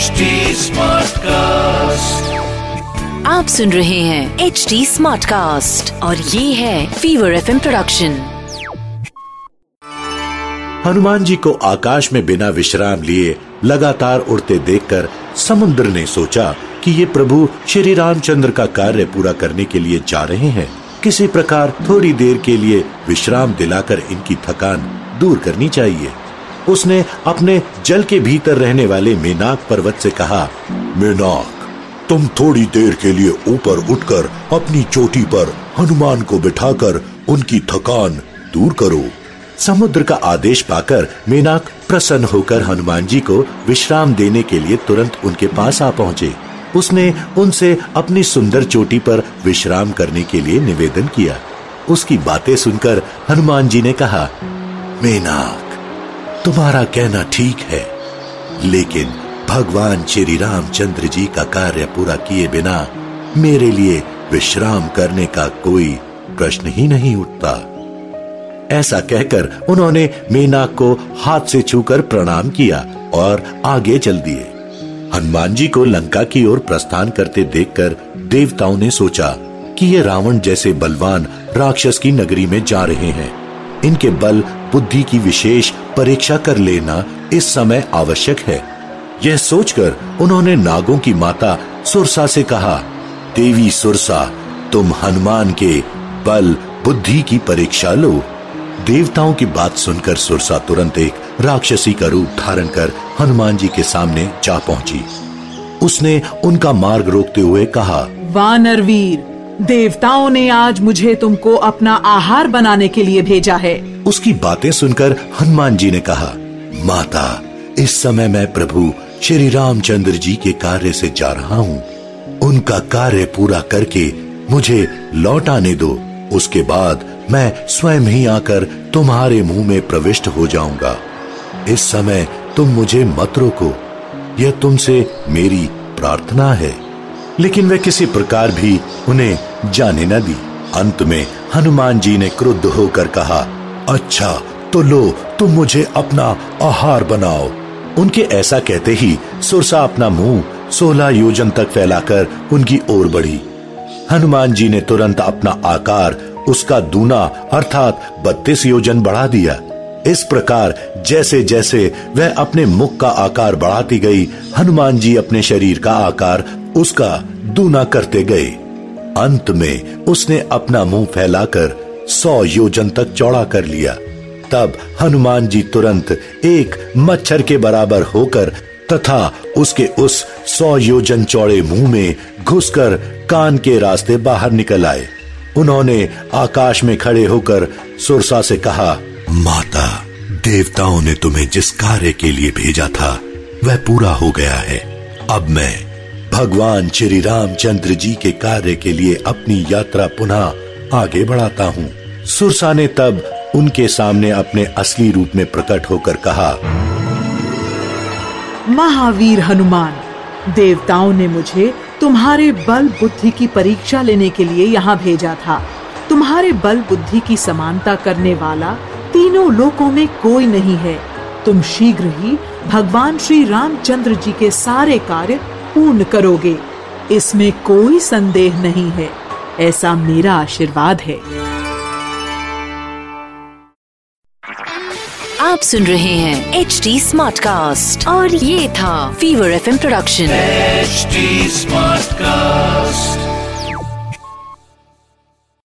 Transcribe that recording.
HD Smartcast. आप सुन रहे हैं एच डी स्मार्ट कास्ट और ये है fever F production Hanuman ji को आकाश में बिना विश्राम लिए लगातार उड़ते देखकर समुद्र ने सोचा कि ये प्रभु श्री रामचंद्र का कार्य पूरा करने के लिए जा रहे हैं। किसी प्रकार थोड़ी देर के लिए विश्राम दिलाकर इनकी थकान दूर करनी चाहिए। उसने अपने जल के भीतर रहने वाले मेनाक पर्वत से कहा, मेनाक, तुम थोड़ी देर के लिए ऊपर उठकर अपनी चोटी पर हनुमान को बिठाकर उनकी थकान दूर करो। समुद्र का आदेश पाकर मेनाक प्रसन्न होकर हनुमान जी को विश्राम देने के लिए तुरंत उनके पास आ पहुँचे। उसने उनसे अपनी सुंदर चोटी पर विश्राम करने के लिए निवेदन किया। उसकी बातें सुनकर हनुमान जी ने कहा, मेनाक तुम्हारा कहना ठीक है, लेकिन भगवान श्री रामचंद्र जी का कार्य पूरा किए बिना मेरे लिए विश्राम करने का कोई प्रश्न ही नहीं उठता। ऐसा कहकर उन्होंने मीनाक को हाथ से छूकर प्रणाम किया और आगे चल दिए। हनुमान जी को लंका की ओर प्रस्थान करते देखकर देवताओं ने सोचा कि ये रावण जैसे बलवान राक्षस की नगरी में जा रहे हैं। इनके बल, बुद्धि की विशेष परीक्षा कर लेना इस समय आवश्यक है। यह सोचकर उन्होंने नागों की माता सुरसा से कहा, देवी सुरसा, तुम हनुमान के बल, बुद्धि की परीक्षा लो। देवताओं की बात सुनकर सुरसा तुरंत एक राक्षसी का रूप धारण कर हनुमान जी के सामने जा पहुँची। उसने उनका मार्ग रोकते हुए कहा वानर वीर देवताओं ने आज मुझे तुमको अपना आहार बनाने के लिए भेजा है। उसकी बातें सुनकर हनुमान जी ने कहा, माता, इस समय मैं प्रभु श्री रामचंद्र जी के कार्य से जा रहा हूँ। उनका कार्य पूरा करके मुझे लौट आने दो। उसके बाद मैं स्वयं ही आकर तुम्हारे मुँह में प्रविष्ट हो जाऊँगा। इस समय तुम मुझे मत रोको। यह तुमसे मेरी प्रार्थना है। लेकिन वे किसी प्रकार भी उन्हें जाने न दी। अंत में हनुमान जी ने क्रुद्ध होकर कहा अच्छा तो लो, तुम मुझे अपना आहार बनाओ। उनके ऐसा कहते ही सुरसा अपना मुँह सोलह योजन तक फैलाकर उनकी ओर बढ़ी। हनुमान जी ने तुरंत अपना आकार, उसका दूना, अर्थात बत्तीस योजन बढ़ा दिया। इस प्रकार जैसे जैसे वह अपने मुख का आकार बढ़ाती गई, हनुमान जी अपने शरीर का आकार उसका दूना करते गए। अंत में उसने अपना मुँह फैलाकर सौ योजन तक चौड़ा कर लिया। तब हनुमान जी तुरंत एक मच्छर के बराबर होकर तथा उसके उस सौ योजन चौड़े मुँह में घुसकर कान के रास्ते बाहर निकल आए। उन्होंने आकाश में खड़े होकर सुरसा से कहा, माता, देवताओं ने तुम्हें जिस कार्य के लिए भेजा था, वह पूरा हो गया है। अब मैं भगवान श्री रामचंद्र जी के कार्य के लिए अपनी यात्रा पुनः आगे बढ़ाता हूँ। सुरसा ने तब उनके सामने अपने असली रूप में प्रकट होकर कहा, महावीर हनुमान, देवताओं ने मुझे तुम्हारे बल बुद्धि की परीक्षा लेने के लिए यहाँ भेजा था। तुम्हारे बल बुद्धि की समानता करने वाला तीनों लोकों में कोई नहीं है। तुम शीघ्र ही भगवान श्री रामचंद्र जी के सारे कार्य पूर्ण करोगे। इसमें कोई संदेह नहीं है। ऐसा मेरा आशीर्वाद है। आप सुन रहे हैं एच डी स्मार्ट कास्ट और ये था fever F production H smart Smartcast.